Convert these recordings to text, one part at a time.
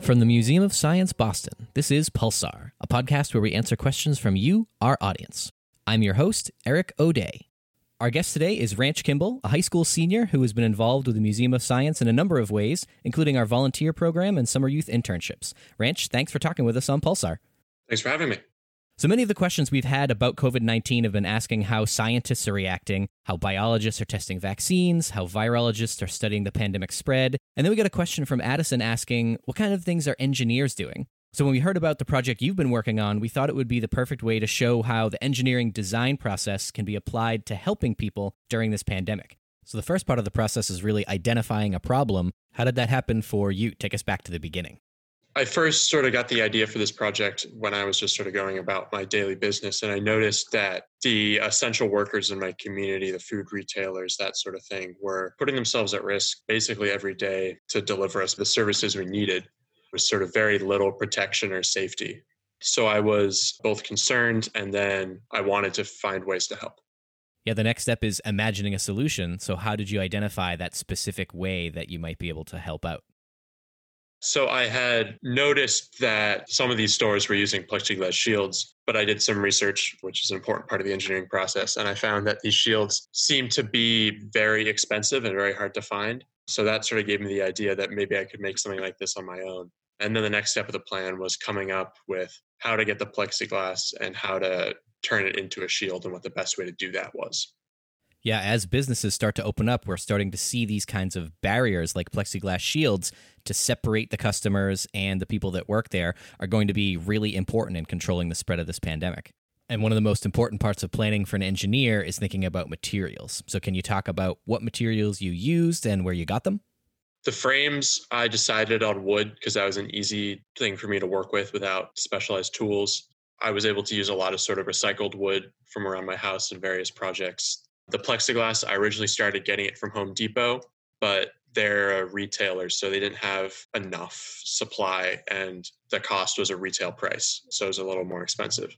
From the Museum of Science Boston, this is Pulsar, a podcast where we answer questions from you, our audience. I'm your host, Eric O'Day. Our guest today is Ranch Kimball, a high school senior who has been involved with the Museum of Science in a number of ways, including our volunteer program and summer youth internships. Ranch, thanks for talking with us on Pulsar. Thanks for having me. So many of the questions we've had about COVID 19 have been asking how scientists are reacting, how biologists are testing vaccines, how virologists are studying the pandemic spread. And then we got a question from Addison asking, what kind of things are engineers doing? So when we heard about the project you've been working on, we thought it would be the perfect way to show how the engineering design process can be applied to helping people during this pandemic. So the first part of the process is really identifying a problem. How did that happen for you? Take us back to the beginning. I first sort of got the idea for this project when I was just sort of going about my daily business. And I noticed that the essential workers in my community, the food retailers, that sort of thing, were putting themselves at risk basically every day to deliver us the services we needed with sort of very little protection or safety. So I was both concerned and then I wanted to find ways to help. Yeah, the next step is imagining a solution. So, how did you identify that specific way that you might be able to help out? So I had noticed that some of these stores were using plexiglass shields, but I did some research, which is an important part of the engineering process, and I found that these shields seem to be very expensive and very hard to find. So that sort of gave me the idea that maybe I could make something like this on my own. And then the next step of the plan was coming up with how to get the plexiglass and how to turn it into a shield and what the best way to do that was. Yeah, as businesses start to open up, we're starting to see these kinds of barriers like plexiglass shields to separate the customers and the people that work there are going to be really important in controlling the spread of this pandemic. And one of the most important parts of planning for an engineer is thinking about materials. So, can you talk about what materials you used and where you got them? The frames, I decided on wood because that was an easy thing for me to work with without specialized tools. I was able to use a lot of sort of recycled wood from around my house in various projects the plexiglass, I originally started getting it from Home Depot, but they're a retailer, so they didn't have enough supply and the cost was a retail price. So it was a little more expensive.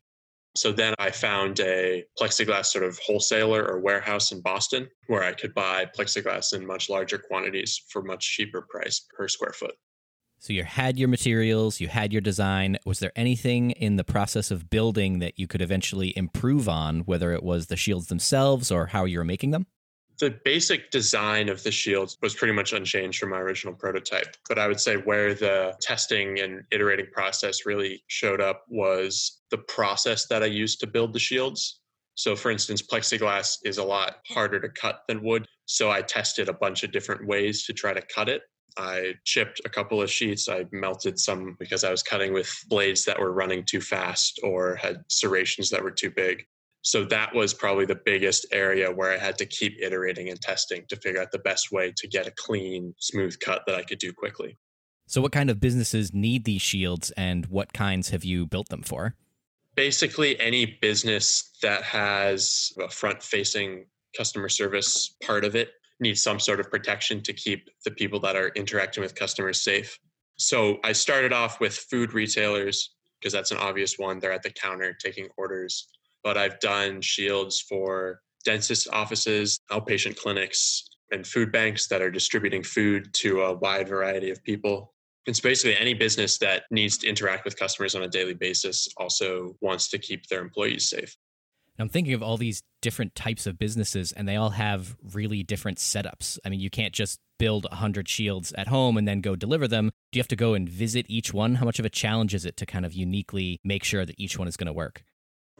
So then I found a plexiglass sort of wholesaler or warehouse in Boston where I could buy plexiglass in much larger quantities for much cheaper price per square foot. So you had your materials, you had your design. Was there anything in the process of building that you could eventually improve on, whether it was the shields themselves or how you were making them? The basic design of the shields was pretty much unchanged from my original prototype. But I would say where the testing and iterating process really showed up was the process that I used to build the shields. So, for instance, plexiglass is a lot harder to cut than wood. So, I tested a bunch of different ways to try to cut it. I chipped a couple of sheets. I melted some because I was cutting with blades that were running too fast or had serrations that were too big. So that was probably the biggest area where I had to keep iterating and testing to figure out the best way to get a clean, smooth cut that I could do quickly. So, what kind of businesses need these shields and what kinds have you built them for? Basically, any business that has a front facing customer service part of it need some sort of protection to keep the people that are interacting with customers safe. So I started off with food retailers because that's an obvious one. They're at the counter taking orders. But I've done shields for dentist offices, outpatient clinics, and food banks that are distributing food to a wide variety of people. It's basically any business that needs to interact with customers on a daily basis also wants to keep their employees safe. I'm thinking of all these different types of businesses, and they all have really different setups. I mean, you can't just build 100 shields at home and then go deliver them. Do you have to go and visit each one? How much of a challenge is it to kind of uniquely make sure that each one is going to work?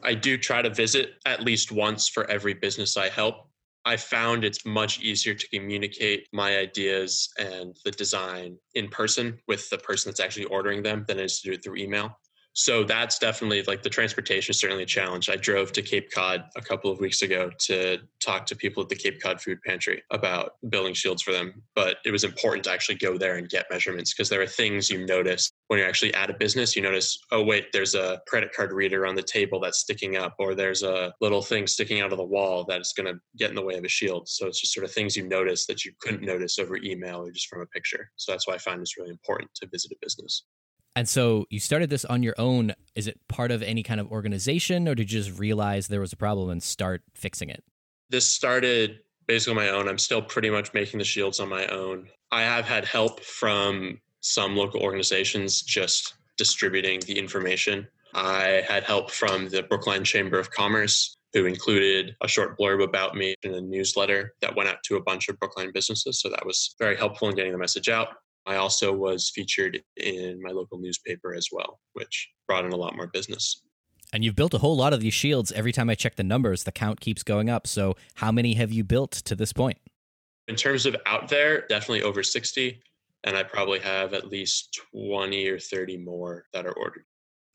I do try to visit at least once for every business I help. I found it's much easier to communicate my ideas and the design in person with the person that's actually ordering them than it is to do it through email so that's definitely like the transportation is certainly a challenge. I drove to Cape Cod a couple of weeks ago to talk to people at the Cape Cod Food Pantry about building shields for them. But it was important to actually go there and get measurements because there are things you notice when you're actually at a business. You notice, oh, wait, there's a credit card reader on the table that's sticking up, or there's a little thing sticking out of the wall that's going to get in the way of a shield. So it's just sort of things you notice that you couldn't notice over email or just from a picture. So that's why I find it's really important to visit a business. And so you started this on your own. Is it part of any kind of organization, or did you just realize there was a problem and start fixing it? This started basically on my own. I'm still pretty much making the shields on my own. I have had help from some local organizations just distributing the information. I had help from the Brookline Chamber of Commerce, who included a short blurb about me in a newsletter that went out to a bunch of Brookline businesses. So that was very helpful in getting the message out. I also was featured in my local newspaper as well, which brought in a lot more business. And you've built a whole lot of these shields. Every time I check the numbers, the count keeps going up. So, how many have you built to this point? In terms of out there, definitely over 60. And I probably have at least 20 or 30 more that are ordered.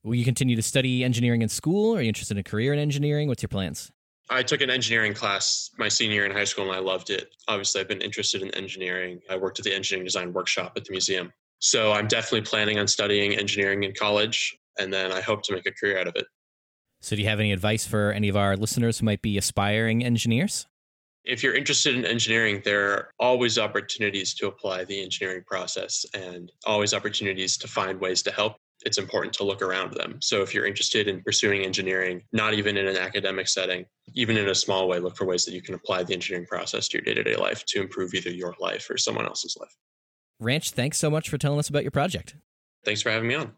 Will you continue to study engineering in school? Are you interested in a career in engineering? What's your plans? I took an engineering class my senior year in high school and I loved it. Obviously, I've been interested in engineering. I worked at the engineering design workshop at the museum. So I'm definitely planning on studying engineering in college and then I hope to make a career out of it. So, do you have any advice for any of our listeners who might be aspiring engineers? If you're interested in engineering, there are always opportunities to apply the engineering process and always opportunities to find ways to help it's important to look around them. So if you're interested in pursuing engineering, not even in an academic setting, even in a small way, look for ways that you can apply the engineering process to your day to day life to improve either your life or someone else's life. Ranch, thanks so much for telling us about your project. Thanks for having me on.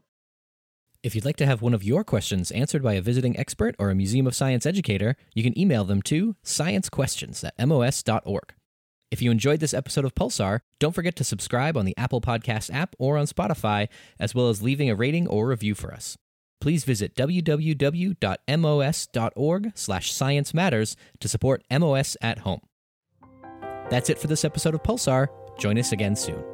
If you'd like to have one of your questions answered by a visiting expert or a Museum of Science educator, you can email them to sciencequestions at mos.org. If you enjoyed this episode of Pulsar, don't forget to subscribe on the Apple Podcast app or on Spotify, as well as leaving a rating or review for us. Please visit www.mos.org slash science matters to support MOS at home. That's it for this episode of Pulsar. Join us again soon.